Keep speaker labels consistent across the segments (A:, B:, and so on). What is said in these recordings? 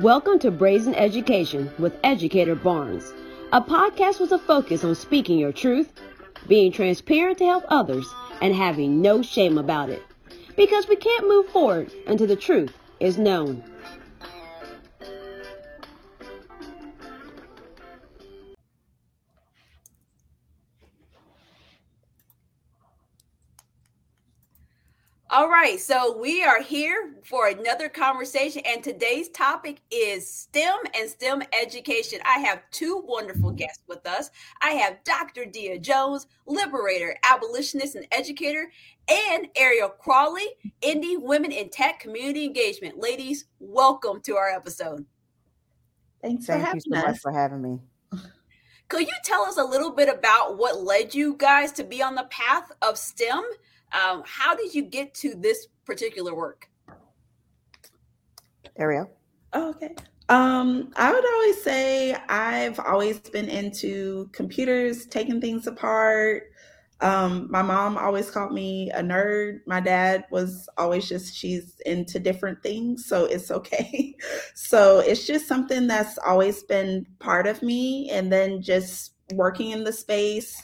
A: Welcome to Brazen Education with Educator Barnes, a podcast with a focus on speaking your truth, being transparent to help others, and having no shame about it. Because we can't move forward until the truth is known.
B: All right, so we are here for another conversation, and today's topic is STEM and STEM education. I have two wonderful guests with us. I have Dr. Dia Jones, liberator, abolitionist, and educator, and Ariel Crawley, Indy Women in Tech Community Engagement. Ladies, welcome to our episode.
C: Thanks Thank you so us. much
D: for having me.
B: Could you tell us a little bit about what led you guys to be on the path of STEM? Um, how did you get to this particular work?
D: Ariel.
C: Oh, okay. Um, I would always say I've always been into computers, taking things apart. Um, my mom always called me a nerd. My dad was always just, she's into different things, so it's okay. so it's just something that's always been part of me. And then just working in the space,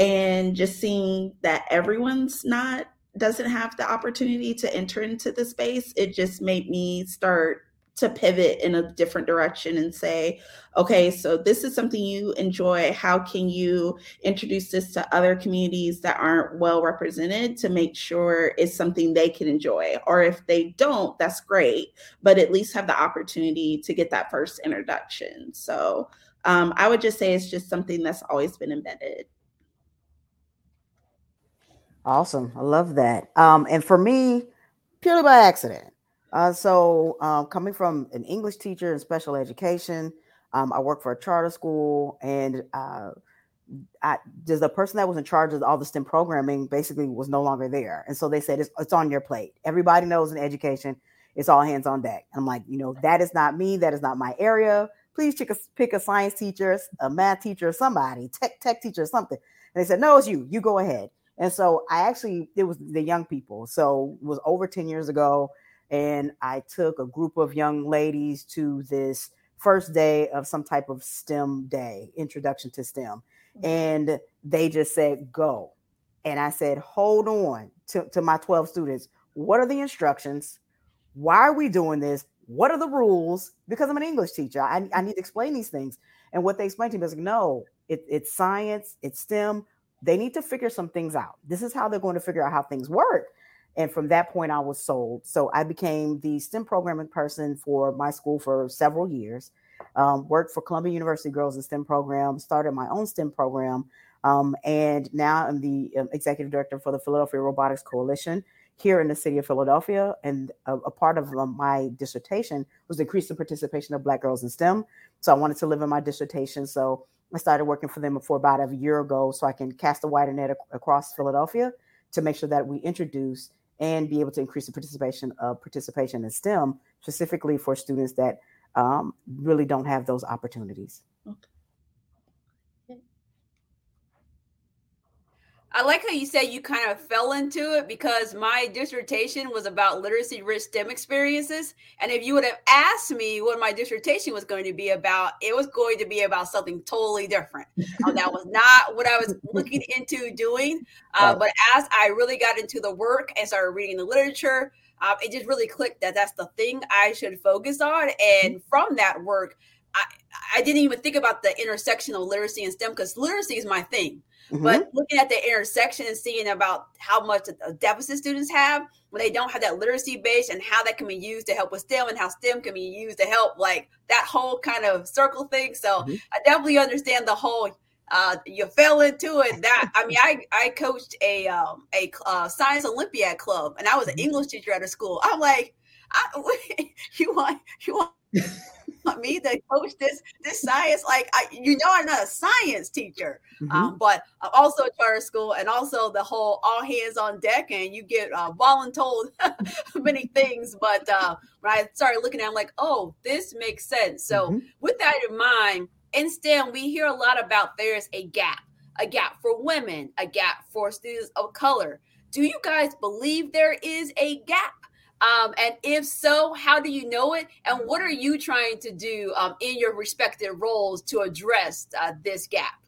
C: and just seeing that everyone's not doesn't have the opportunity to enter into the space it just made me start to pivot in a different direction and say okay so this is something you enjoy. How can you introduce this to other communities that aren't well represented to make sure it's something they can enjoy? Or if they don't that's great but at least have the opportunity to get that first introduction. So um, i would just say it's just something that's always been embedded
D: Awesome. I love that. Um, and for me, purely by accident. Uh, so, um, coming from an English teacher in special education, um, I work for a charter school, and uh, I, the person that was in charge of all the STEM programming basically was no longer there. And so they said, it's, it's on your plate. Everybody knows in education, it's all hands on deck. I'm like, you know, that is not me. That is not my area. Please pick a, pick a science teacher, a math teacher, somebody, tech, tech teacher, something. And they said, no, it's you. You go ahead. And so I actually, it was the young people. So it was over 10 years ago. And I took a group of young ladies to this first day of some type of STEM day, introduction to STEM. Mm-hmm. And they just said, go. And I said, hold on to, to my 12 students. What are the instructions? Why are we doing this? What are the rules? Because I'm an English teacher. I, I need to explain these things. And what they explained to me was like, no, it, it's science, it's STEM they need to figure some things out. This is how they're going to figure out how things work. And from that point, I was sold. So I became the STEM programming person for my school for several years. Um, worked for Columbia University Girls in STEM program, started my own STEM program, um, and now I'm the um, executive director for the Philadelphia Robotics Coalition here in the city of Philadelphia. And a, a part of um, my dissertation was increase the participation of Black girls in STEM. So I wanted to live in my dissertation. So I started working for them for about a year ago so I can cast a wider net ac- across Philadelphia to make sure that we introduce and be able to increase the participation of participation in STEM, specifically for students that um, really don't have those opportunities.
B: I like how you said you kind of fell into it because my dissertation was about literacy rich STEM experiences. And if you would have asked me what my dissertation was going to be about, it was going to be about something totally different. uh, that was not what I was looking into doing. Uh, but as I really got into the work and started reading the literature, uh, it just really clicked that that's the thing I should focus on. And from that work, I, I didn't even think about the intersection of literacy and STEM because literacy is my thing. Mm-hmm. But looking at the intersection and seeing about how much deficit students have when they don't have that literacy base and how that can be used to help with STEM and how STEM can be used to help like that whole kind of circle thing. So mm-hmm. I definitely understand the whole uh, you fell into it. That I mean, I I coached a um, a uh, science Olympiad club, and I was an mm-hmm. English teacher at a school. I'm like, I, you want you want me to coach this this science. Like I, you know, I'm not a science teacher, mm-hmm. um, but I'm also a charter school, and also the whole all hands on deck, and you get uh, voluntold many things. But uh, when I started looking at, it, I'm like, oh, this makes sense. So mm-hmm. with that in mind, in STEM, we hear a lot about there's a gap, a gap for women, a gap for students of color. Do you guys believe there is a gap? Um, and if so, how do you know it? And what are you trying to do um, in your respective roles to address uh, this gap?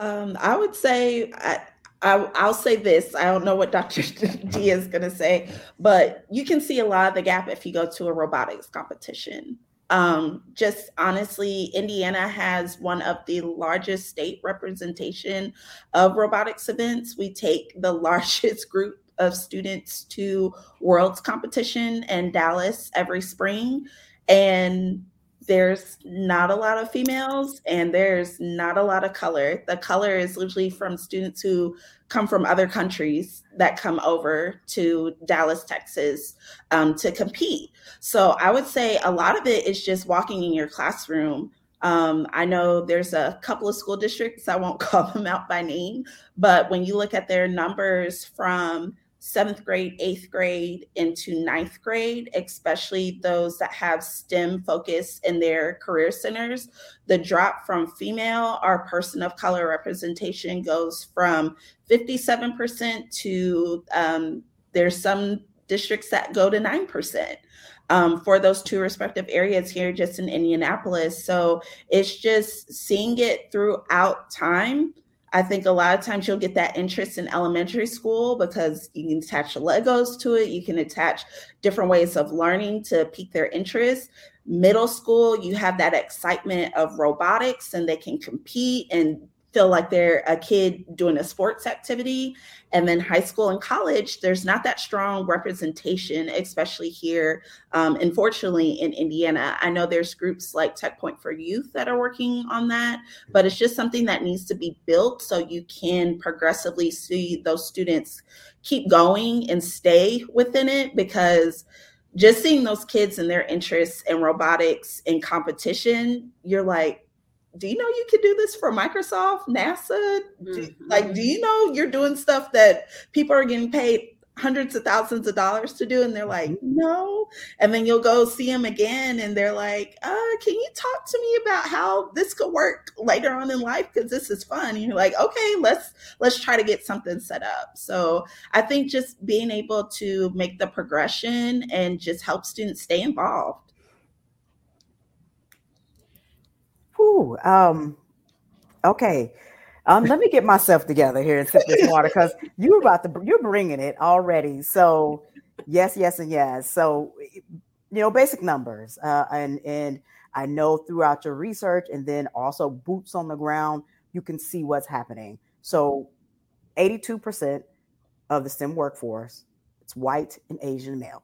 C: Um, I would say I, I, will say this. I don't know what Dr. D is going to say, but you can see a lot of the gap if you go to a robotics competition. Um, just honestly, Indiana has one of the largest state representation of robotics events. We take the largest group of students to Worlds competition in Dallas every spring. And there's not a lot of females and there's not a lot of color. The color is usually from students who come from other countries that come over to Dallas, Texas um, to compete. So I would say a lot of it is just walking in your classroom. Um, I know there's a couple of school districts, I won't call them out by name, but when you look at their numbers from seventh grade, eighth grade into ninth grade, especially those that have STEM focus in their career centers, the drop from female or person of color representation goes from 57% to um, there's some districts that go to 9%. Um, for those two respective areas here, just in Indianapolis. So it's just seeing it throughout time I think a lot of times you'll get that interest in elementary school because you can attach Legos to it. You can attach different ways of learning to pique their interest. Middle school, you have that excitement of robotics and they can compete and feel like they're a kid doing a sports activity. And then high school and college, there's not that strong representation, especially here, um, unfortunately, in Indiana. I know there's groups like Tech Point for Youth that are working on that, but it's just something that needs to be built so you can progressively see those students keep going and stay within it because just seeing those kids and their interests in robotics in competition, you're like, do you know you can do this for Microsoft, NASA? Mm-hmm. like, do you know you're doing stuff that people are getting paid hundreds of thousands of dollars to do? And they're like, mm-hmm. no. And then you'll go see them again and they're like, uh, can you talk to me about how this could work later on in life? Because this is fun. And you're like, okay, let's let's try to get something set up. So I think just being able to make the progression and just help students stay involved.
D: Whew, um, okay. Um, let me get myself together here and sip this water because you're about to you're bringing it already. So yes, yes, and yes. So you know, basic numbers, uh, and and I know throughout your research and then also boots on the ground, you can see what's happening. So, 82% of the STEM workforce it's white and Asian male.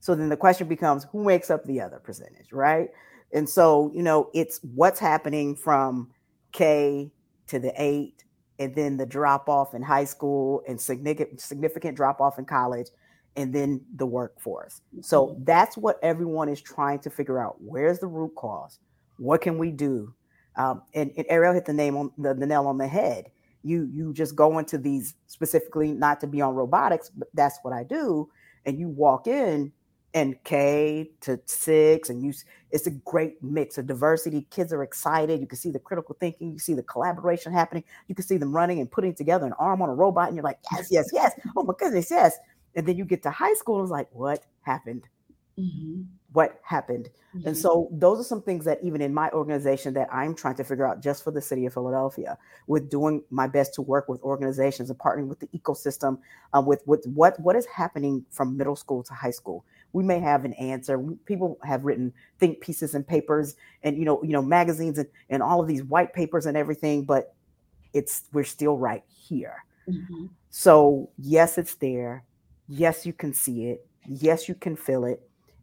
D: So then the question becomes, who makes up the other percentage, right? And so, you know, it's what's happening from K to the eight, and then the drop off in high school and significant significant drop off in college, and then the workforce. So mm-hmm. that's what everyone is trying to figure out. Where's the root cause? What can we do? Um, and, and Ariel hit the name on the, the nail on the head. You you just go into these specifically not to be on robotics, but that's what I do. And you walk in and K to six, and you it's a great mix of diversity. Kids are excited. You can see the critical thinking, you see the collaboration happening, you can see them running and putting together an arm on a robot, and you're like, yes, yes, yes. Oh my goodness, yes. And then you get to high school, and it's like, what happened? Mm-hmm. What happened? Mm-hmm. And so those are some things that even in my organization that I'm trying to figure out just for the city of Philadelphia, with doing my best to work with organizations and partnering with the ecosystem, uh, with with what what is happening from middle school to high school we may have an answer. People have written think pieces and papers and you know, you know, magazines and, and all of these white papers and everything, but it's we're still right here. Mm-hmm. So yes, it's there. Yes, you can see it. Yes, you can feel it.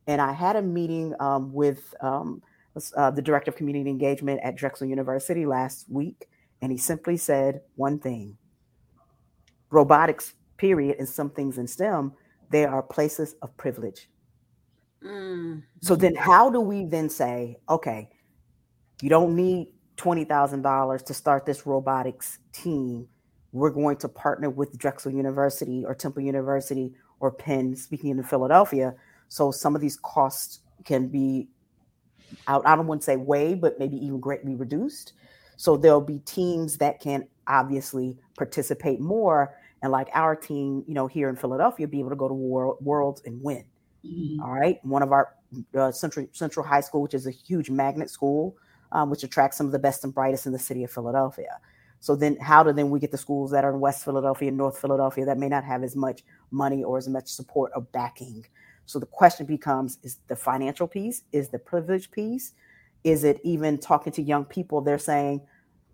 D: And I had a meeting um, with um, uh, the director of community engagement at Drexel University last week, and he simply said one thing: robotics, period, and some things in STEM, they are places of privilege. So then, how do we then say, okay, you don't need $20,000 to start this robotics team? We're going to partner with Drexel University or Temple University or Penn, speaking in Philadelphia. So some of these costs can be, I, I don't want to say way, but maybe even greatly reduced. So there'll be teams that can obviously participate more and like our team, you know, here in Philadelphia, be able to go to world, worlds and win. Mm-hmm. All right, one of our uh, Central Central High School, which is a huge magnet school, um, which attracts some of the best and brightest in the city of Philadelphia. So then, how do then we get the schools that are in West Philadelphia, and North Philadelphia, that may not have as much money or as much support or backing? So the question becomes: Is the financial piece? Is the privilege piece? Is it even talking to young people? They're saying,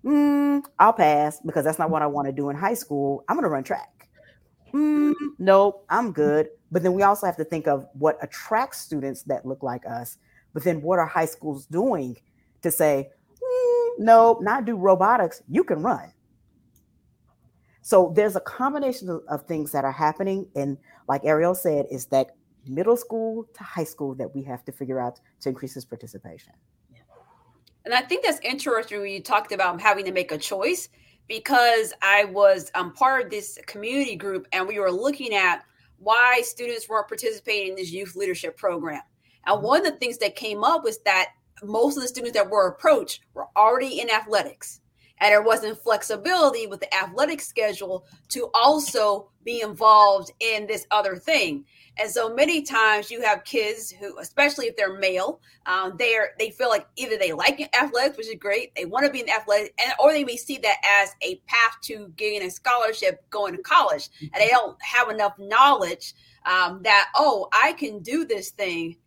D: mm, "I'll pass because that's not what I want to do in high school. I'm going to run track." Mm, nope, I'm good. But then we also have to think of what attracts students that look like us. But then what are high schools doing to say, mm, no, not do robotics, you can run. So there's a combination of, things that are happening. And like Ariel said, is that middle school to high school that we have to figure out to increase this participation.
B: And I think that's interesting when you talked about having to make a choice because I was um, part of this community group and we were looking at why students weren't participating in this youth leadership program. And one of the things that came up was that most of the students that were approached were already in athletics and there wasn't flexibility with the athletic schedule to also be involved in this other thing. And so many times you have kids who especially if they're male um, they're they feel like either they like athletics which is great they want to be an athletics and or they may see that as a path to getting a scholarship going to college. And they don't have enough knowledge um, that oh i can do this thing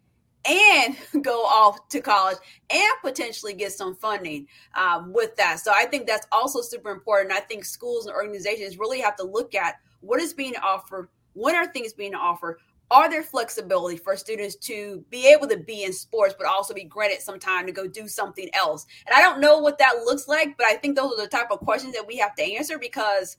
B: and go off to college and potentially get some funding um, with that. So I think that's also super important. I think schools and organizations really have to look at what is being offered, when are things being offered, are there flexibility for students to be able to be in sports but also be granted some time to go do something else and i don't know what that looks like but i think those are the type of questions that we have to answer because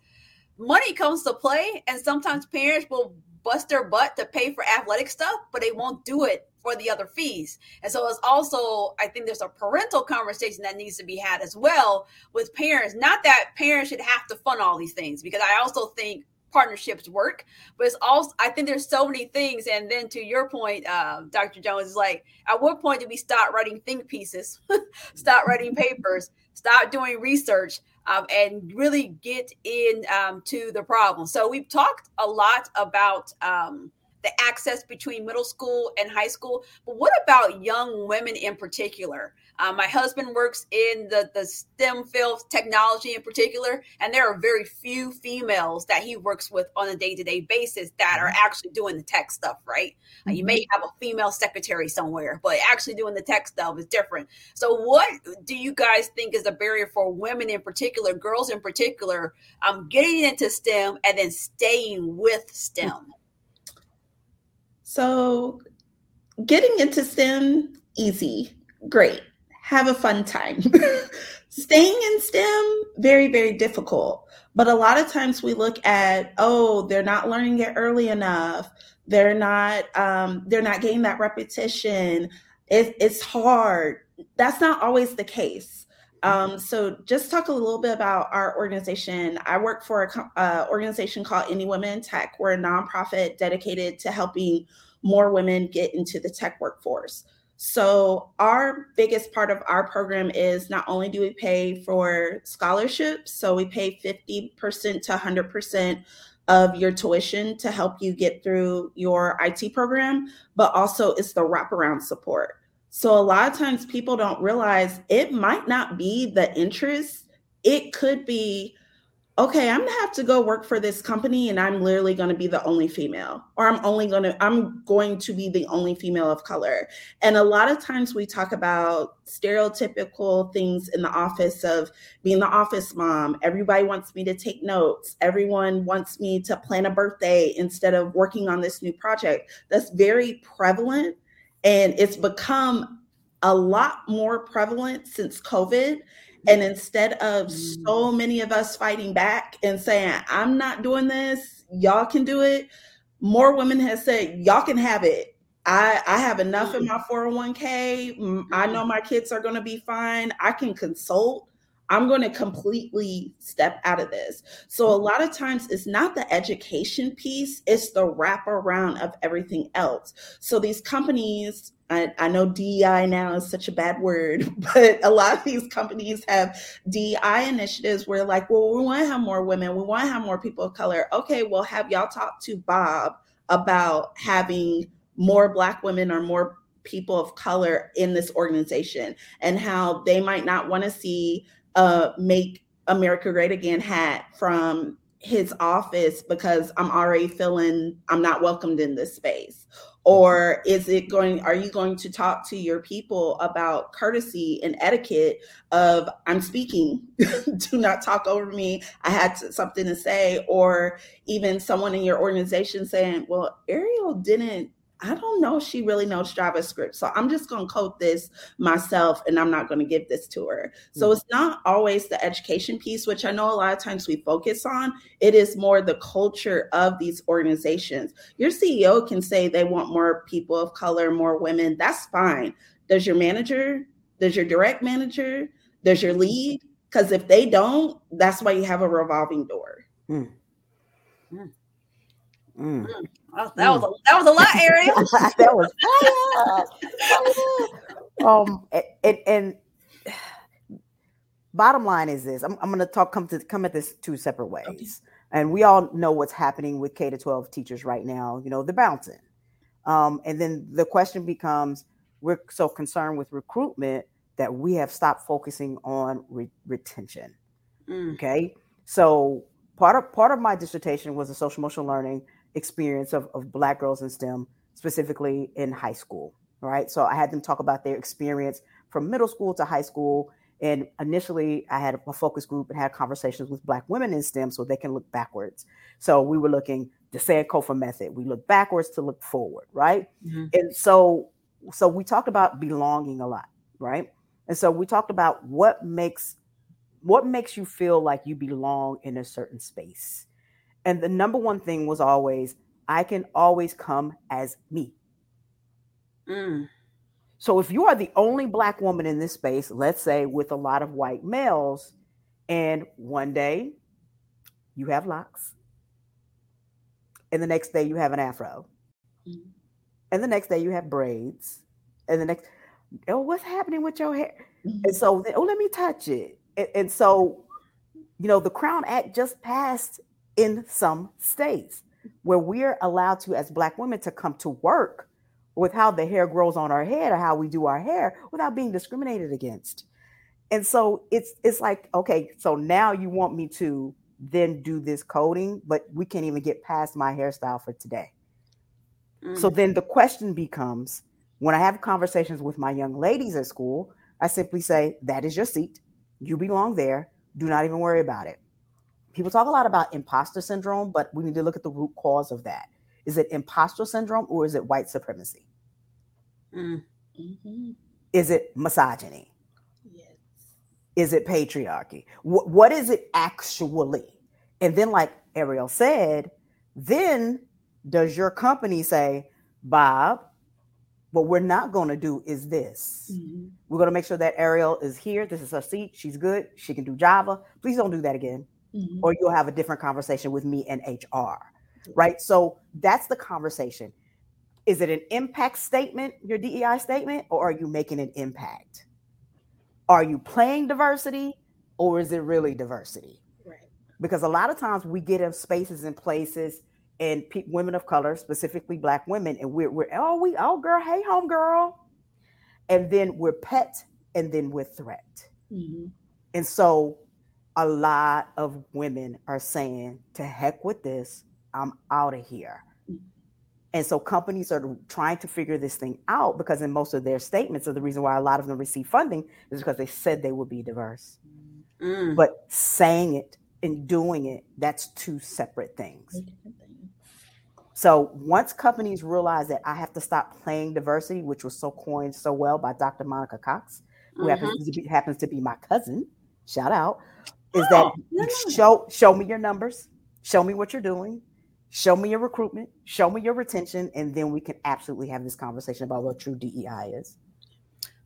B: money comes to play and sometimes parents will bust their butt to pay for athletic stuff but they won't do it for the other fees. And so it's also, I think there's a parental conversation that needs to be had as well with parents. Not that parents should have to fund all these things, because I also think partnerships work, but it's also, I think there's so many things. And then to your point, uh, Dr. Jones, is like, at what point do we start writing think pieces, start writing papers, start doing research? Um, and really get in um, to the problem. So we've talked a lot about um, the access between middle school and high school. But what about young women in particular? Uh, my husband works in the, the STEM field, technology in particular, and there are very few females that he works with on a day to day basis that are mm-hmm. actually doing the tech stuff, right? Mm-hmm. Uh, you may have a female secretary somewhere, but actually doing the tech stuff is different. So, what do you guys think is a barrier for women in particular, girls in particular, um, getting into STEM and then staying with STEM?
C: So, getting into STEM, easy, great, have a fun time. Staying in STEM, very, very difficult. But a lot of times we look at, oh, they're not learning it early enough. They're not, um, they're not getting that repetition. It, it's hard. That's not always the case. Um, so just talk a little bit about our organization. I work for an uh, organization called Indy Women Tech. We're a nonprofit dedicated to helping more women get into the tech workforce. So, our biggest part of our program is not only do we pay for scholarships, so we pay 50% to 100% of your tuition to help you get through your IT program, but also it's the wraparound support. So, a lot of times people don't realize it might not be the interest, it could be okay, I'm gonna have to go work for this company and I'm literally gonna be the only female, or I'm only gonna, I'm going to be the only female of color. And a lot of times we talk about stereotypical things in the office of being the office mom. Everybody wants me to take notes, everyone wants me to plan a birthday instead of working on this new project. That's very prevalent and it's become a lot more prevalent since COVID. And instead of so mm. many of us fighting back and saying, I'm not doing this, y'all can do it, more women have said, y'all can have it. I, I have enough in my 401k. I know my kids are going to be fine. I can consult. I'm going to completely step out of this. So, a lot of times it's not the education piece, it's the wraparound of everything else. So, these companies I, I, know DEI now is such a bad word, but a lot of these companies have DEI initiatives where, like, well, we want to have more women, we want to have more people of color. Okay, well, have y'all talked to Bob about having more Black women or more people of color in this organization and how they might not want to see uh, make America Great Again hat from his office because I'm already feeling I'm not welcomed in this space? Or is it going, are you going to talk to your people about courtesy and etiquette of I'm speaking, do not talk over me. I had to, something to say. Or even someone in your organization saying, well, Ariel didn't I don't know if she really knows JavaScript. So I'm just going to code this myself and I'm not going to give this to her. So mm-hmm. it's not always the education piece, which I know a lot of times we focus on. It is more the culture of these organizations. Your CEO can say they want more people of color, more women. That's fine. Does your manager, does your direct manager, does your lead? Because if they don't, that's why you have a revolving door. Mm.
B: Mm. Mm. That, that was a, that was a lot, Ariel.
D: that was um and, and bottom line is this: I'm, I'm going to talk come to come at this two separate ways, okay. and we all know what's happening with K to 12 teachers right now. You know, they're bouncing, um, and then the question becomes: We're so concerned with recruitment that we have stopped focusing on re- retention. Mm. Okay, so part of part of my dissertation was a social emotional learning experience of, of black girls in STEM, specifically in high school. Right. So I had them talk about their experience from middle school to high school. And initially, I had a focus group and had conversations with Black women in STEM so they can look backwards. So we were looking the Sankofa method. We look backwards to look forward, right? Mm-hmm. And so, so we talked about belonging a lot, right? And so we talked about what makes what makes you feel like you belong in a certain space. And the number one thing was always, I can always come as me. Mm. So if you are the only black woman in this space, let's say with a lot of white males, and one day you have locks, and the next day you have an afro, mm. and the next day you have braids, and the next, oh, what's happening with your hair? Mm-hmm. And so, oh, let me touch it. And, and so, you know, the Crown Act just passed in some states where we're allowed to, as Black women, to come to work with how the hair grows on our head or how we do our hair without being discriminated against. And so it's it's like, okay, so now you want me to then do this coding, but we can't even get past my hairstyle for today. Mm-hmm. So then the question becomes when I have conversations with my young ladies at school, I simply say, that is your seat. You belong there. Do not even worry about it people talk a lot about imposter syndrome, but we need to look at the root cause of that. Is it imposter syndrome or is it white supremacy? Mm-hmm. Is it misogyny? Yes. Is it patriarchy? W- what is it actually? And then, like Ariel said, then does your company say, Bob, what we're not going to do is this. Mm-hmm. We're going to make sure that Ariel is here. This is her seat. She's good. She can do Java. Please don't do that again mm-hmm. or you'll have a different conversation with me and HR. Right. So that's the conversation. Is it an impact statement, your DEI statement, or are you making an impact? Are you playing diversity or is it really diversity? Right. Because a lot of times we get in spaces and places and pe- women of color, specifically black women, and we're, we're oh, we, oh, girl, hey, home girl. And then we're pet and then we're threat. Mm-hmm. And so a lot of women are saying, to heck with this, I'm out of here. And so companies are trying to figure this thing out because in most of their statements of the reason why a lot of them receive funding is because they said they would be diverse. Mm. But saying it and doing it, that's two separate things. So once companies realize that I have to stop playing diversity, which was so coined so well by Dr. Monica Cox, who mm-hmm. happens, to be, happens to be my cousin, shout out is oh, that show show me your numbers, show me what you're doing, show me your recruitment, show me your retention, and then we can absolutely have this conversation about what true DEI is.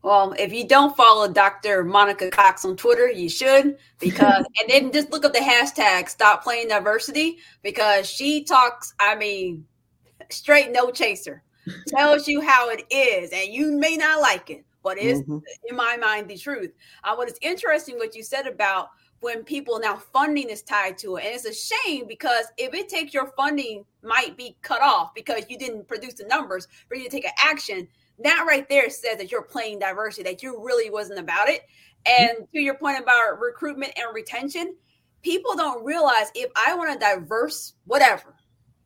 B: Well, if you don't follow Dr. Monica Cox on Twitter, you should because and then just look up the hashtag stop playing diversity because she talks, I mean, straight no chaser. tells you how it is, and you may not like it, but it's mm-hmm. in my mind the truth. Uh, what is interesting what you said about when people now funding is tied to it, and it's a shame because if it takes your funding might be cut off because you didn't produce the numbers for you to take an action. That right there says that you're playing diversity, that you really wasn't about it. And mm-hmm. to your point about recruitment and retention, people don't realize if I want a diverse whatever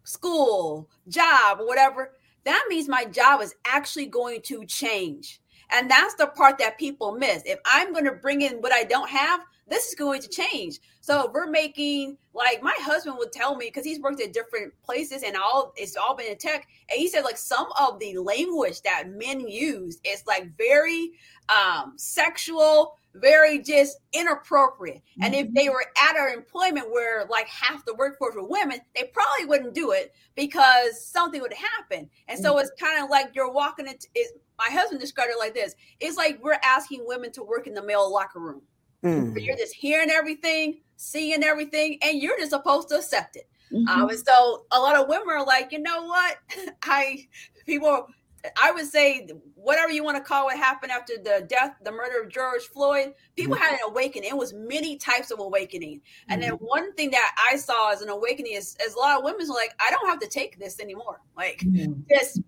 B: school, job, or whatever, that means my job is actually going to change. And that's the part that people miss. If I'm going to bring in what I don't have, this is going to change. So we're making like my husband would tell me because he's worked at different places and all it's all been in tech. And he said like some of the language that men use is like very um sexual, very just inappropriate. Mm-hmm. And if mm-hmm. they were at our employment where like half the workforce were women, they probably wouldn't do it because something would happen. And so mm-hmm. it's kind of like you're walking into it. My husband described it like this: It's like we're asking women to work in the male locker room. Mm. You're just hearing everything, seeing everything, and you're just supposed to accept it. Mm-hmm. Um, and so a lot of women are like, you know what? I people I would say whatever you want to call what happened after the death, the murder of George Floyd, people mm-hmm. had an awakening. It was many types of awakening. Mm-hmm. And then mm-hmm. one thing that I saw as an awakening is, is a lot of women are like, I don't have to take this anymore. Like mm-hmm. just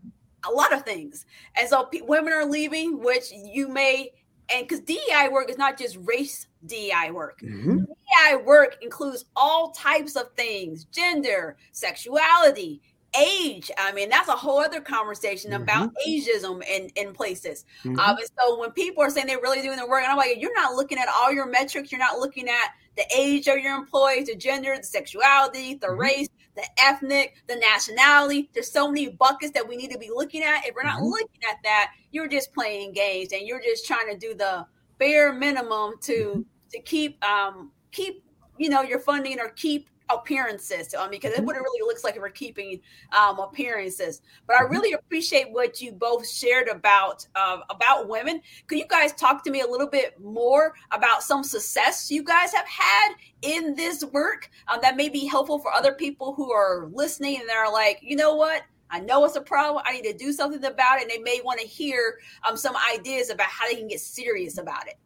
B: a lot of things. And so p- women are leaving, which you may, and because DEI work is not just race DEI work. Mm-hmm. DEI work includes all types of things, gender, sexuality, age i mean that's a whole other conversation mm-hmm. about ageism in in places mm-hmm. um, and so when people are saying they're really doing the work and i'm like you're not looking at all your metrics you're not looking at the age of your employees the gender the sexuality the mm-hmm. race the ethnic the nationality there's so many buckets that we need to be looking at if we're not mm-hmm. looking at that you're just playing games and you're just trying to do the bare minimum to mm-hmm. to keep um keep you know your funding or keep appearances um, because mm-hmm. it what it really looks like we're keeping um, appearances. But I mm-hmm. really appreciate what you both shared about uh, about women. Could you guys talk to me a little bit more about some success you guys have had in this work um, that may be helpful for other people who are listening and they're like, you know what? I know it's a problem. I need to do something about it. And they may want to hear um, some ideas about how they can get serious about it.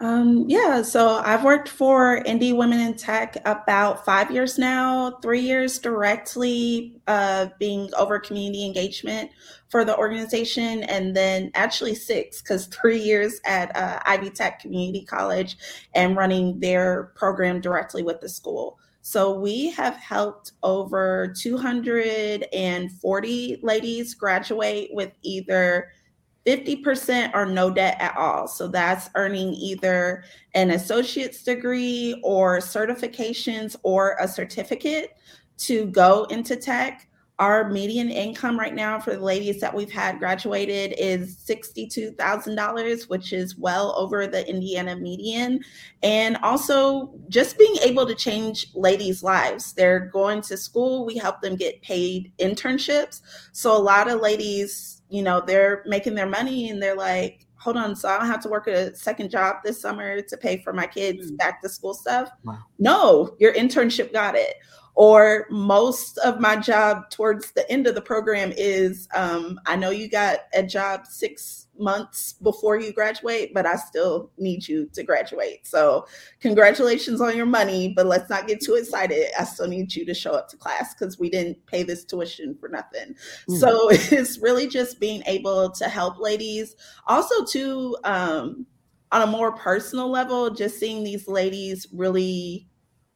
C: Um, yeah, so I've worked for Indy Women in Tech about five years now, three years directly uh, being over community engagement for the organization, and then actually six, because three years at uh, Ivy Tech Community College and running their program directly with the school. So we have helped over 240 ladies graduate with either 50% are no debt at all. So that's earning either an associate's degree or certifications or a certificate to go into tech. Our median income right now for the ladies that we've had graduated is $62,000, which is well over the Indiana median. And also just being able to change ladies' lives. They're going to school, we help them get paid internships. So a lot of ladies you know, they're making their money and they're like, hold on, so I don't have to work a second job this summer to pay for my kids' mm. back to school stuff. Wow. No, your internship got it. Or most of my job towards the end of the program is um, I know you got a job six months before you graduate, but I still need you to graduate. So, congratulations on your money, but let's not get too excited. I still need you to show up to class because we didn't pay this tuition for nothing. Mm-hmm. So, it's really just being able to help ladies. Also, to um, on a more personal level, just seeing these ladies really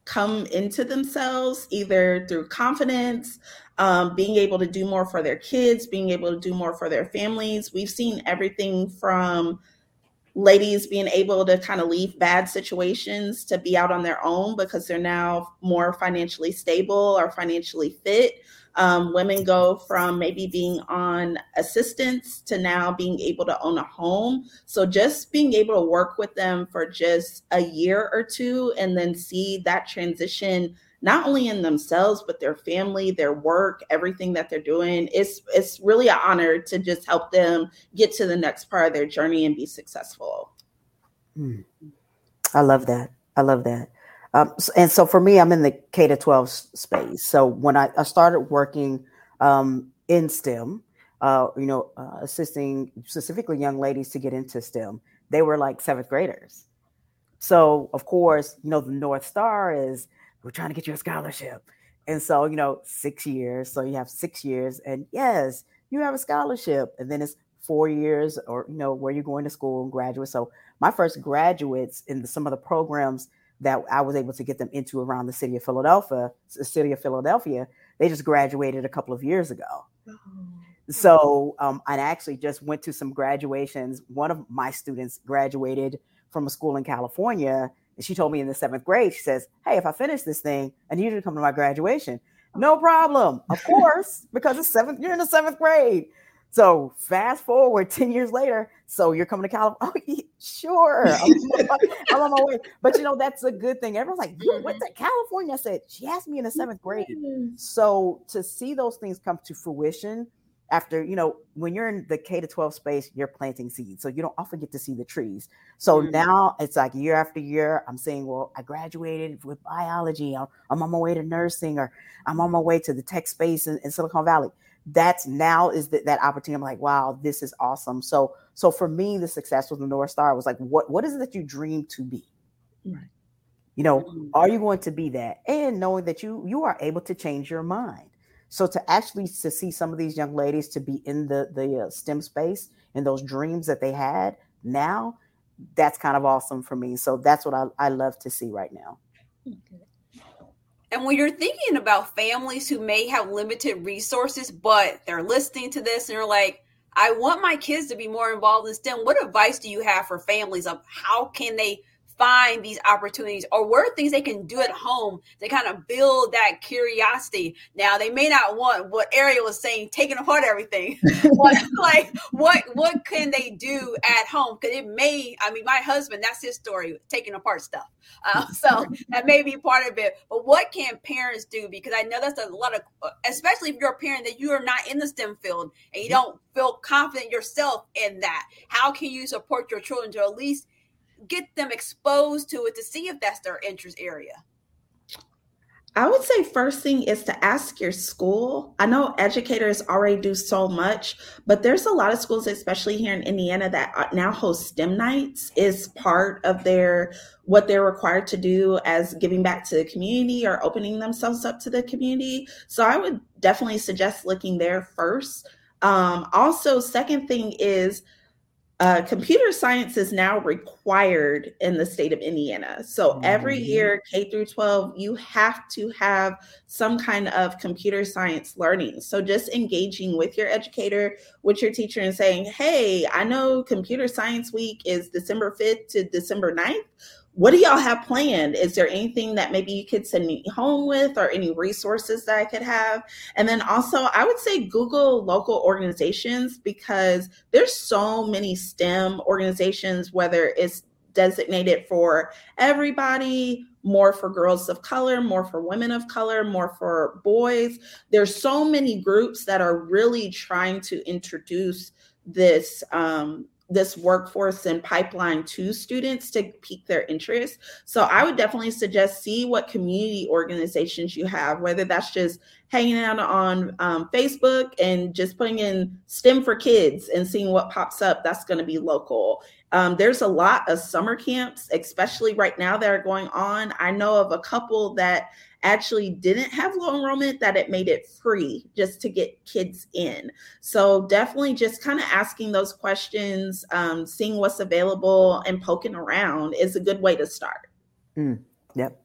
C: come into themselves either through confidence, um, being able to do more for their kids, being able to do more for their families. We've seen everything from ladies being able to kind of leave bad situations to be out on their own because they're now more financially stable or financially fit um, women go from maybe being on assistance to now being able to own a home. So just being able to work with them for just a year or two and then see that transition not only in themselves but their family their work everything that they're doing it's it's really an honor to just help them get to the next part of their journey and be successful
D: mm. i love that i love that um, and so for me, I'm in the K to 12 space. So when I, I started working um, in STEM, uh, you know, uh, assisting specifically young ladies to get into STEM. They were like seventh graders. So, of course, you know, the North Star is we're trying to get you a scholarship. And so, you know, six years. So you have six years, and yes, you have a scholarship. And then it's four years or, you know, where you're going to school and graduate. So my first graduates in the, some of the programs that I was able to get them into around the city of Philadelphia, the city of Philadelphia, they just graduated a couple of years ago. Oh. So um, I actually just went to some graduations. One of my students graduated from a school in California, and she told me in the seventh grade, she says, "Hey, if I finish this thing, I need you to come to my graduation." No problem, of course, because it's seventh. You're in the seventh grade. So fast forward 10 years later. So you're coming to California. Oh, yeah, sure. I'm, I'm, on my way. But you know, that's a good thing. Everyone's like, you went to California. I said, she asked me in the seventh grade. So to see those things come to fruition after, you know, when you're in the K to 12 space, you're planting seeds. So you don't often get to see the trees. So mm-hmm. now it's like year after year, I'm saying, well, I graduated with biology. I'm, I'm on my way to nursing or I'm on my way to the tech space in, in Silicon Valley that's now is that that opportunity. I'm like, wow, this is awesome. So so for me, the success with the North Star was like, what what is it that you dream to be? Right. You know, mm-hmm. are you going to be that? And knowing that you you are able to change your mind. So to actually to see some of these young ladies to be in the the uh, STEM space and those dreams that they had now, that's kind of awesome for me. So that's what I, I love to see right now.
B: Okay. And when you're thinking about families who may have limited resources, but they're listening to this and they're like, I want my kids to be more involved in STEM, what advice do you have for families of how can they find these opportunities or what are things they can do at home to kind of build that curiosity. Now they may not want what ariel was saying taking apart everything but like what what can they do at home? Because it may i mean my husband that's his story taking apart stuff. Uh, so that may be part of it but what can parents do? Because i know that's a lot of especially if you're a parent that you are not in the stem field and you don't feel confident yourself in that how can you support your children to at least get them exposed to it to see if that's their interest area?
C: I would say first thing is to ask your school. I know educators already do so much, but there's a lot of schools, especially here in Indiana, that now host STEM nights is part of their what they're required to do as giving back to the community or opening themselves up to the community. So I would definitely suggest looking there first. Um, also, second thing is uh, computer science is now required in the state of Indiana. So every mm-hmm. year, K through 12, you have to have some kind of computer science learning. So just engaging with your educator, with your teacher, and saying, hey, I know computer science week is December 5th to December 9th what do y'all have planned? Is there anything that maybe you could send me home with or any resources that I could have? And then also, I would say Google local organizations because there's so many STEM organizations, whether it's designated for everybody, more for girls of color, more for women of color, more for boys. There's so many groups that are really trying to introduce this um, this workforce and pipeline to students to pique their interest. So I would definitely suggest see what community organizations you have, whether that's just hanging out on um, Facebook and just putting in STEM for kids and seeing what pops up. That's going to be local. Um, there's a lot of summer camps, especially right now, that are going on. I know of a couple that actually didn't have low enrollment that it made it free just to get kids in. So definitely just kind of asking those questions um, seeing what's available and poking around is a good way to start.
D: Mm, yep.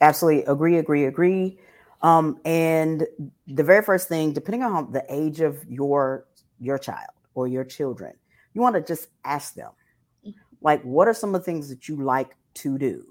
D: Absolutely. Agree agree agree. Um, and the very first thing depending on the age of your your child or your children you want to just ask them mm-hmm. like what are some of the things that you like to do?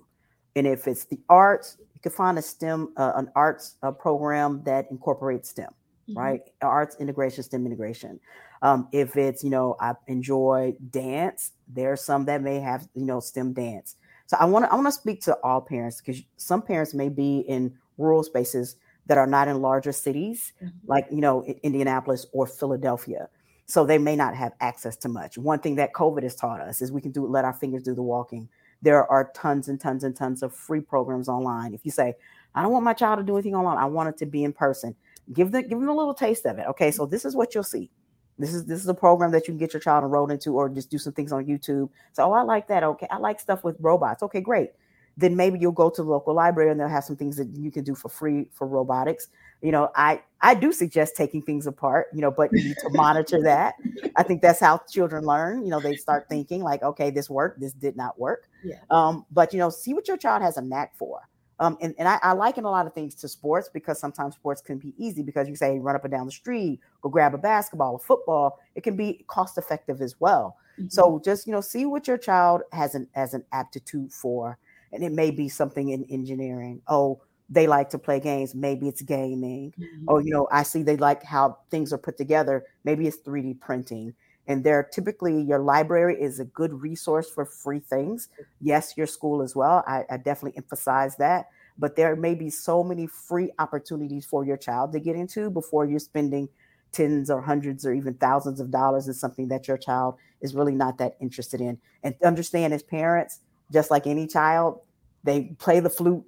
D: And if it's the arts could find a STEM, uh, an arts uh, program that incorporates STEM, mm-hmm. right? Arts integration, STEM integration. Um, if it's, you know, I enjoy dance, there are some that may have, you know, STEM dance. So I want to I want to speak to all parents because some parents may be in rural spaces that are not in larger cities, mm-hmm. like you know Indianapolis or Philadelphia. So they may not have access to much. One thing that COVID has taught us is we can do let our fingers do the walking there are tons and tons and tons of free programs online. If you say, I don't want my child to do anything online, I want it to be in person, give them give them a little taste of it. Okay, so this is what you'll see. This is this is a program that you can get your child enrolled into, or just do some things on YouTube. So, oh, I like that. Okay, I like stuff with robots. Okay, great. Then maybe you'll go to the local library and they'll have some things that you can do for free for robotics. You know, I I do suggest taking things apart. You know, but you need to monitor that. I think that's how children learn. You know, they start thinking like, okay, this worked, this did not work.
C: Yeah.
D: Um, but you know, see what your child has a knack for. Um, and, and I, I liken a lot of things to sports because sometimes sports can be easy because you say run up and down the street, go grab a basketball, a football. It can be cost effective as well. Mm-hmm. So just you know, see what your child has an as an aptitude for, and it may be something in engineering. Oh, they like to play games. Maybe it's gaming. Mm-hmm. Oh, you know, I see they like how things are put together. Maybe it's 3D printing. And they're typically your library is a good resource for free things. Yes, your school as well. I, I definitely emphasize that. But there may be so many free opportunities for your child to get into before you're spending tens or hundreds or even thousands of dollars in something that your child is really not that interested in. And understand as parents, just like any child, they play the flute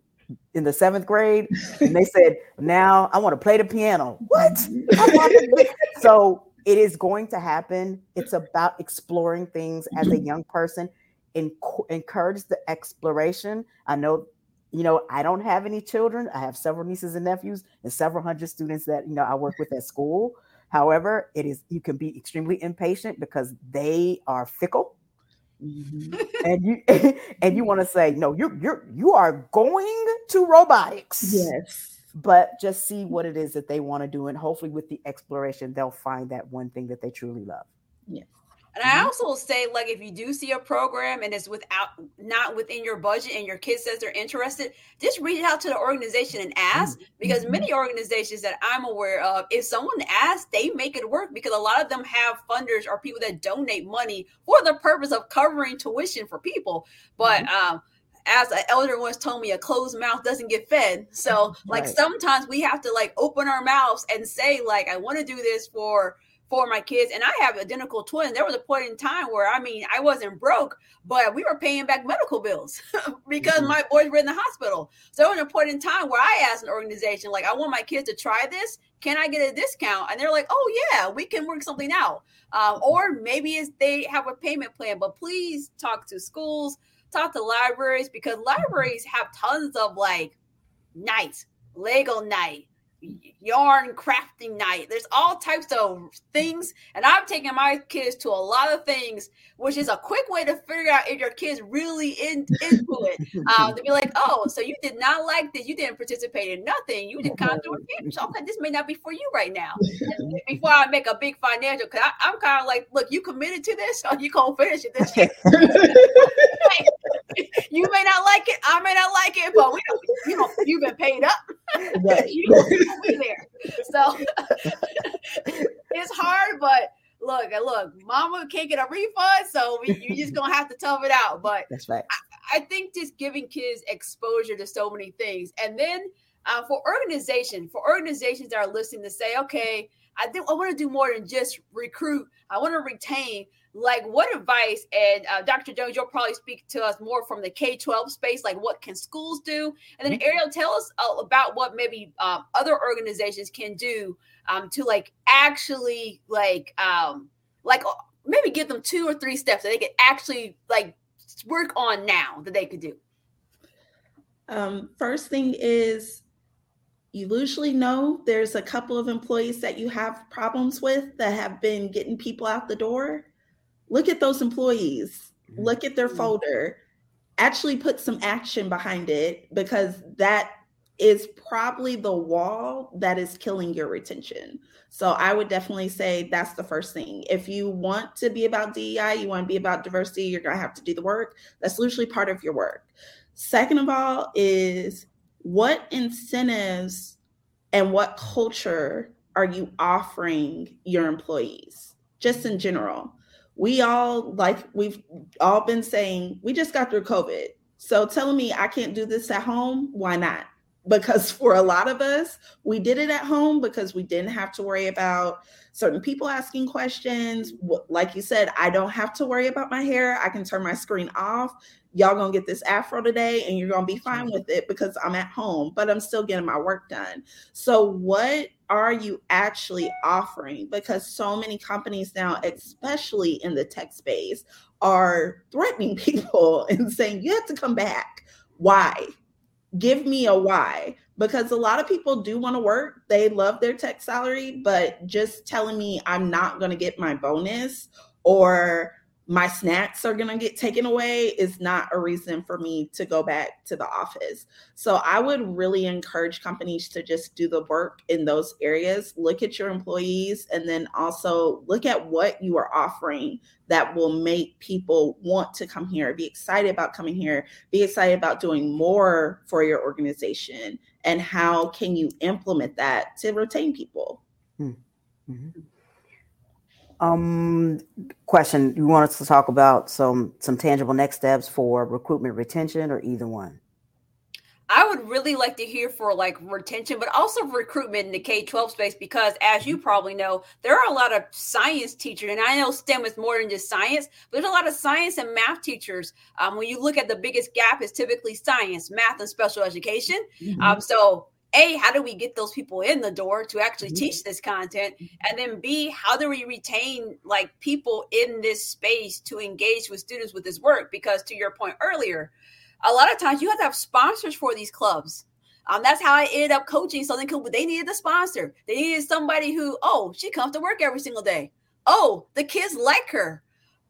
D: in the seventh grade and they said, Now I want to play the piano. What? so it is going to happen. It's about exploring things as a young person. And encourage the exploration. I know, you know, I don't have any children. I have several nieces and nephews and several hundred students that you know I work with at school. However, it is you can be extremely impatient because they are fickle. Mm-hmm. and you and you want to say no you're you're you are going to robotics.
C: Yes.
D: But just see what it is that they want to do and hopefully with the exploration they'll find that one thing that they truly love.
C: Yeah
B: and I mm-hmm. also say, like, if you do see a program and it's without not within your budget, and your kid says they're interested, just reach out to the organization and ask. Mm-hmm. Because mm-hmm. many organizations that I'm aware of, if someone asks, they make it work. Because a lot of them have funders or people that donate money for the purpose of covering tuition for people. But um, as an elder once told me, a closed mouth doesn't get fed. So, like, right. sometimes we have to like open our mouths and say, like, I want to do this for for my kids. And I have identical twins. There was a point in time where I mean I wasn't broke, but we were paying back medical bills because mm-hmm. my boys were in the hospital. So there was a point in time where I asked an organization, like, I want my kids to try this. Can I get a discount? And they're like, Oh yeah, we can work something out. Um, or maybe it's they have a payment plan. But please talk to schools, talk to libraries because libraries have tons of like nights, Lego night, yarn crafting night. There's all types of things, and I've taken my kids to a lot of things, which is a quick way to figure out if your kids really in, into it. Um, to be like, oh, so you did not like this, you didn't participate in nothing, you just kind of doing games. Okay, this may not be for you right now. Before I make a big financial, because I'm kind of like, look, you committed to this, or you gonna finish it this year. You may not like it, I may not like it, but we don't, you know, you've been paid up. Right. you, be there. So it's hard, but look, look, mama can't get a refund, so we, you just gonna have to tough it out. But
D: that's right.
B: I, I, think just giving kids exposure to so many things, and then uh, for organization, for organizations that are listening to say, okay, I think I want to do more than just recruit. I want to retain like what advice and uh, dr jones you'll probably speak to us more from the k-12 space like what can schools do and then mm-hmm. ariel tell us uh, about what maybe um, other organizations can do um, to like actually like um like uh, maybe give them two or three steps that they could actually like work on now that they could do
C: um, first thing is you usually know there's a couple of employees that you have problems with that have been getting people out the door look at those employees, mm-hmm. look at their folder, actually put some action behind it because that is probably the wall that is killing your retention. So I would definitely say that's the first thing. If you want to be about DEI, you want to be about diversity, you're going to have to do the work. That's usually part of your work. Second of all, is what incentives and what culture are you offering your employees, just in general? we all like we've all been saying we just got through covid so telling me i can't do this at home why not because for a lot of us, we did it at home because we didn't have to worry about certain people asking questions. Like you said, I don't have to worry about my hair. I can turn my screen off. Y'all gonna get this afro today and you're gonna be fine with it because I'm at home, but I'm still getting my work done. So, what are you actually offering? Because so many companies now, especially in the tech space, are threatening people and saying, you have to come back. Why? give me a why because a lot of people do want to work they love their tech salary but just telling me i'm not going to get my bonus or my snacks are going to get taken away is not a reason for me to go back to the office. So I would really encourage companies to just do the work in those areas, look at your employees, and then also look at what you are offering that will make people want to come here, be excited about coming here, be excited about doing more for your organization, and how can you implement that to retain people. Hmm. Mm-hmm.
D: Um, question: You want us to talk about some some tangible next steps for recruitment, retention, or either one?
B: I would really like to hear for like retention, but also recruitment in the K 12 space because, as you probably know, there are a lot of science teachers. And I know STEM is more than just science, but there's a lot of science and math teachers. Um, when you look at the biggest gap, is typically science, math, and special education. Mm-hmm. Um, so a how do we get those people in the door to actually mm-hmm. teach this content and then b how do we retain like people in this space to engage with students with this work because to your point earlier a lot of times you have to have sponsors for these clubs um, that's how I ended up coaching something Cool. But they needed a sponsor. They needed somebody who, oh, she comes to work every single day. Oh, the kids like her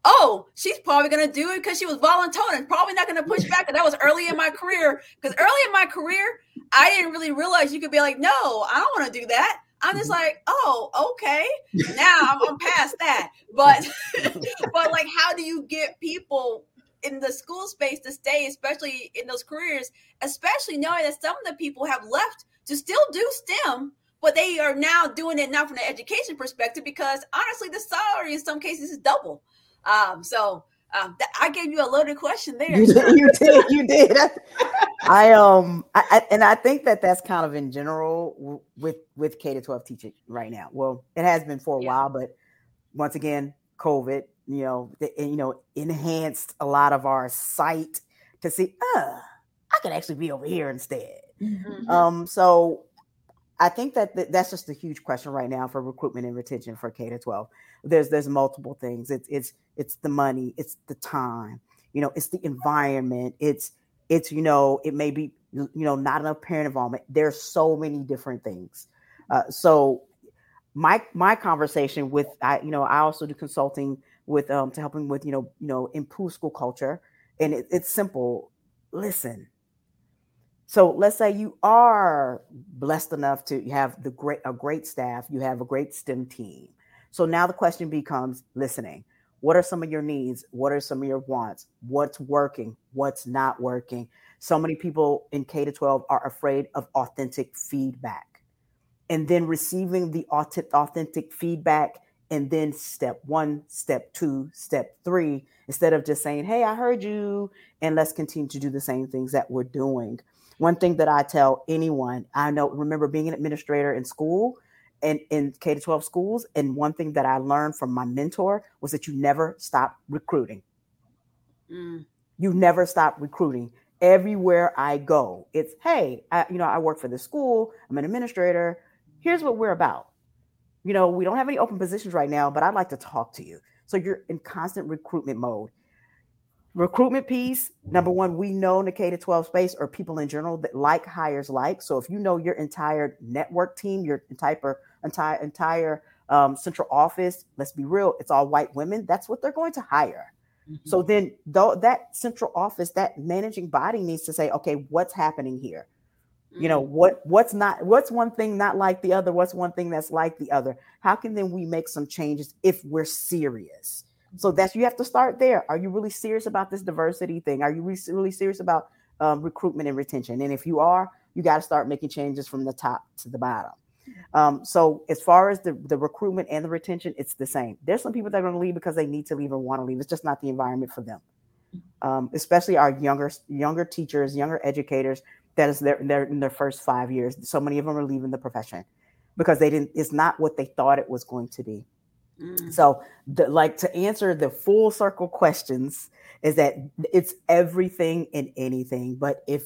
B: oh, she's probably going to do it because she was volunteering, probably not going to push back. And that was early in my career. Because early in my career, I didn't really realize you could be like, no, I don't want to do that. I'm just mm-hmm. like, oh, okay. Now I'm, I'm past that. But, but like, how do you get people in the school space to stay, especially in those careers, especially knowing that some of the people have left to still do STEM, but they are now doing it now from the education perspective because honestly, the salary in some cases is double. Um, so um, th- I gave you a loaded question there.
D: You did. You did. You did. I um, I, I, and I think that that's kind of in general with with K to twelve teaching right now. Well, it has been for a yeah. while, but once again, COVID, you know, the, you know, enhanced a lot of our sight to see. Uh, I could actually be over here instead. Mm-hmm. Um, so I think that th- that's just a huge question right now for recruitment and retention for K to 12 there's there's multiple things. It's it's it's the money, it's the time, you know, it's the environment, it's it's you know, it may be you know not enough parent involvement. There's so many different things. Uh, so my my conversation with I you know I also do consulting with um to helping with you know you know improve school culture, and it, it's simple. Listen. So let's say you are blessed enough to have the great a great staff, you have a great STEM team, so now the question becomes listening. What are some of your needs? What are some of your wants? What's working? What's not working? So many people in K to 12 are afraid of authentic feedback. And then receiving the authentic feedback and then step one, step two, step three, instead of just saying, Hey, I heard you, and let's continue to do the same things that we're doing. One thing that I tell anyone, I know, remember being an administrator in school, and in K to 12 schools. And one thing that I learned from my mentor was that you never stop recruiting. Mm. You never stop recruiting. Everywhere I go, it's hey, I, you know, I work for the school, I'm an administrator. Here's what we're about. You know, we don't have any open positions right now, but I'd like to talk to you. So you're in constant recruitment mode recruitment piece number one we know in the k-12 space or people in general that like hires like so if you know your entire network team your entire entire entire um, central office let's be real it's all white women that's what they're going to hire mm-hmm. so then though that central office that managing body needs to say okay what's happening here mm-hmm. you know mm-hmm. what what's not what's one thing not like the other what's one thing that's like the other how can then we make some changes if we're serious so that's you have to start there. Are you really serious about this diversity thing? Are you really serious about um, recruitment and retention? And if you are, you got to start making changes from the top to the bottom. Um, so as far as the, the recruitment and the retention, it's the same. There's some people that are going to leave because they need to leave and want to leave. It's just not the environment for them. Um, especially our younger younger teachers, younger educators. that is their, their in their first five years. So many of them are leaving the profession because they didn't. It's not what they thought it was going to be. Mm. So, the, like to answer the full circle questions is that it's everything and anything. But if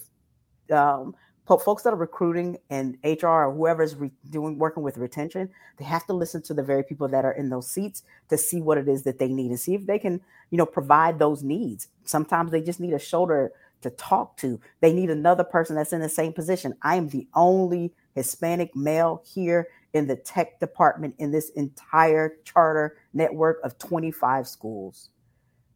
D: um, folks that are recruiting and HR or whoever is re- doing working with retention, they have to listen to the very people that are in those seats to see what it is that they need and see if they can, you know, provide those needs. Sometimes they just need a shoulder to talk to. They need another person that's in the same position. I am the only Hispanic male here in the tech department in this entire charter network of 25 schools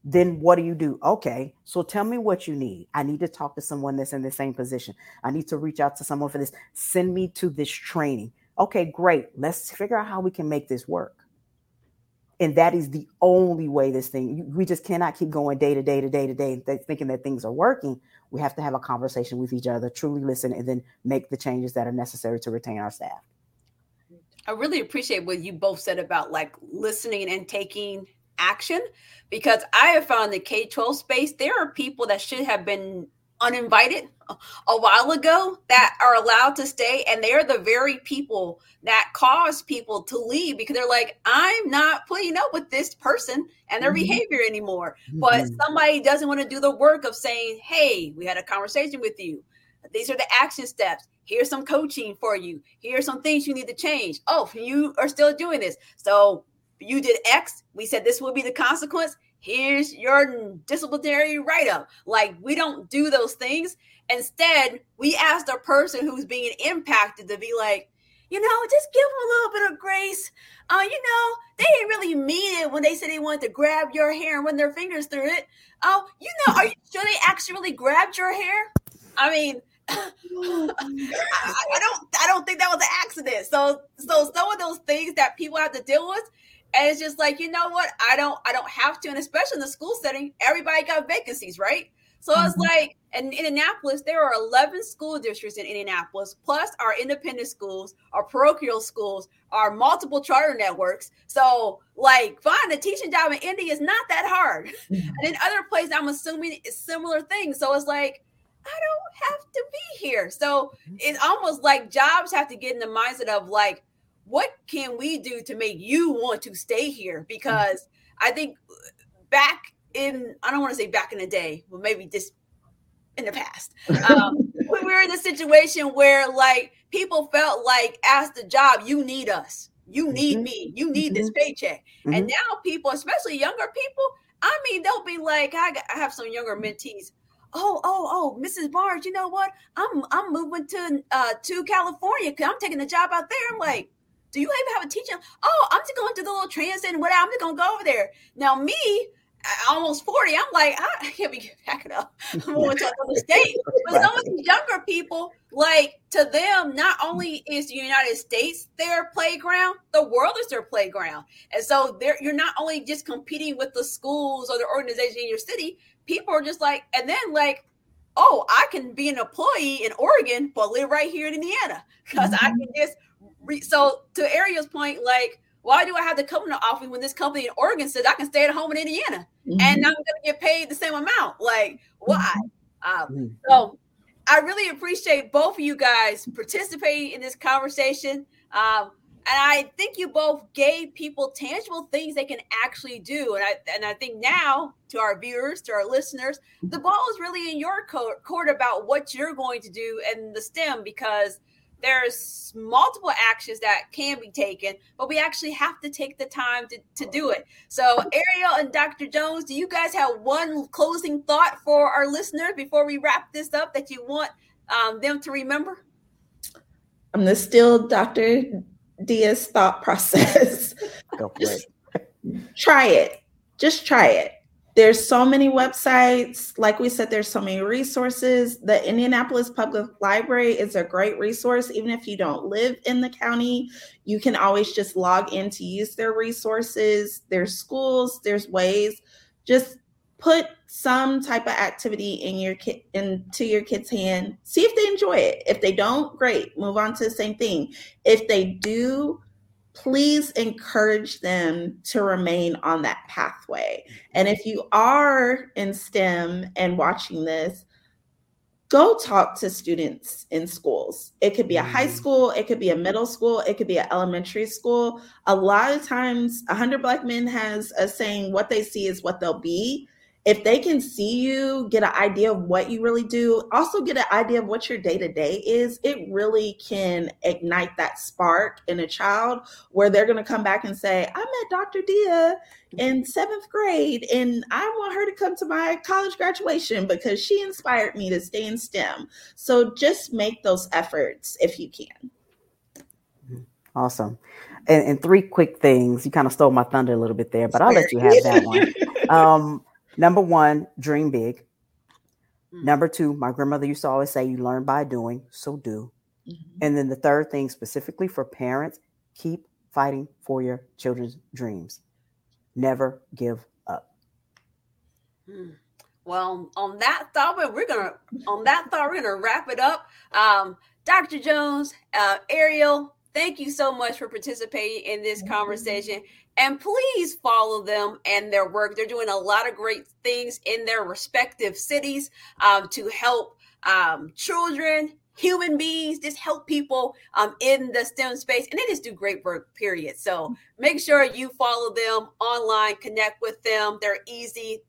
D: then what do you do? Okay, so tell me what you need. I need to talk to someone that's in the same position. I need to reach out to someone for this. Send me to this training. Okay, great. Let's figure out how we can make this work. And that is the only way this thing, we just cannot keep going day to day to day to day thinking that things are working. We have to have a conversation with each other, truly listen, and then make the changes that are necessary to retain our staff.
B: I really appreciate what you both said about like listening and taking action because I have found the K 12 space, there are people that should have been uninvited a while ago that are allowed to stay and they're the very people that cause people to leave because they're like i'm not putting up with this person and their mm-hmm. behavior anymore mm-hmm. but somebody doesn't want to do the work of saying hey we had a conversation with you these are the action steps here's some coaching for you here's some things you need to change oh you are still doing this so you did X. We said this will be the consequence. Here's your disciplinary write up. Like, we don't do those things. Instead, we ask the person who's being impacted to be like, you know, just give them a little bit of grace. Uh, you know, they didn't really mean it when they said they wanted to grab your hair and run their fingers through it. Oh, you know, are you sure they actually grabbed your hair? I mean, I, I don't I don't think that was an accident. So so some of those things that people have to deal with, and it's just like, you know what? I don't I don't have to. And especially in the school setting, everybody got vacancies, right? So mm-hmm. it's like in Indianapolis, there are 11 school districts in Indianapolis, plus our independent schools, our parochial schools, our multiple charter networks. So, like, finding a teaching job in Indy is not that hard. Mm-hmm. And in other places, I'm assuming it's similar things. So it's like, I don't have to be here. So mm-hmm. it's almost like jobs have to get in the mindset of like, what can we do to make you want to stay here? Because I think back in, I don't want to say back in the day, but maybe just in the past, um, we were in a situation where like people felt like, as the job, you need us, you need mm-hmm. me, you need mm-hmm. this paycheck. Mm-hmm. And now people, especially younger people, I mean, they'll be like, I, got, I have some younger mentees oh, oh, oh, Mrs. Barnes, you know what? I'm I'm moving to uh to California because I'm taking a job out there. I'm like, do you even have a teacher? Oh, I'm just going to the little transit and whatever. I'm just going to go over there. Now, me, almost 40, I'm like, I can't be packing up. I'm going to another state. But some of these younger people, like to them, not only is the United States their playground, the world is their playground. And so you're not only just competing with the schools or the organization in your city, people are just like, and then like, oh, I can be an employee in Oregon, but live right here in Indiana because mm-hmm. I can just re- so to Ariel's point, like, why do I have to come to office when this company in Oregon says I can stay at home in Indiana mm-hmm. and I'm going to get paid the same amount? Like, why? Mm-hmm. Um, mm-hmm. so I really appreciate both of you guys participating in this conversation. Um, and I think you both gave people tangible things they can actually do. And I and I think now to our viewers, to our listeners, the ball is really in your court about what you're going to do in the STEM because – there's multiple actions that can be taken, but we actually have to take the time to, to do it. So, Ariel and Dr. Jones, do you guys have one closing thought for our listeners before we wrap this up that you want um, them to remember?
C: I'm to steal Dr. Dia's thought process. Go for it. try it. Just try it. There's so many websites. Like we said there's so many resources. The indianapolis public library is a great resource. Even if you don't live in the county you can always just log in to use their resources. There's schools. There's ways. Just put some type of activity in your kid into your kid's hand see if they enjoy it if they don't great move on to the same thing if they do please encourage them to remain on that pathway. And if you are in STEM and watching this, go talk to students in schools. It could be a high mm-hmm. school, it could be a middle school, it could be an elementary school. A lot of times, 100 Black Men has a saying, what they see is what they'll be if they can see you, get an idea of what you really do, also get an idea of what your day to day is, it really can ignite that spark in a child where they're going to come back and say, I met Dr. Dia in seventh grade and I want her to come to my college graduation because she inspired me to stay in STEM. So just make those efforts if you can.
D: Awesome. And, and three quick things. You kind of stole my thunder a little bit there, but I'll let you have that one. Um, Number one, dream big. Mm-hmm. Number two, my grandmother used to always say, you learn by doing, so do. Mm-hmm. And then the third thing, specifically for parents, keep fighting for your children's dreams. Never give up.
B: Hmm. Well, on that thought, we're gonna on that thought, we're gonna wrap it up. Um, Dr. Jones, uh, Ariel, thank you so much for participating in this conversation. And please follow them and their work. They're doing a lot of great things in their respective cities um, to help um, children, human beings, just help people um, in the STEM space. And they just do great work, period. So make sure you follow them online, connect with them. They're easy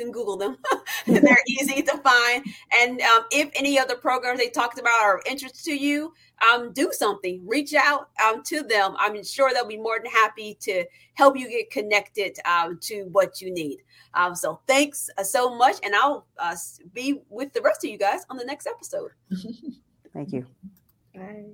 B: can Google them. They're easy to find. And um, if any other programs they talked about are of interest to you, um, do something. Reach out um, to them. I'm sure they'll be more than happy to help you get connected um, to what you need. Um, so thanks uh, so much, and I'll uh, be with the rest of you guys on the next episode.
D: Thank you.
C: Bye.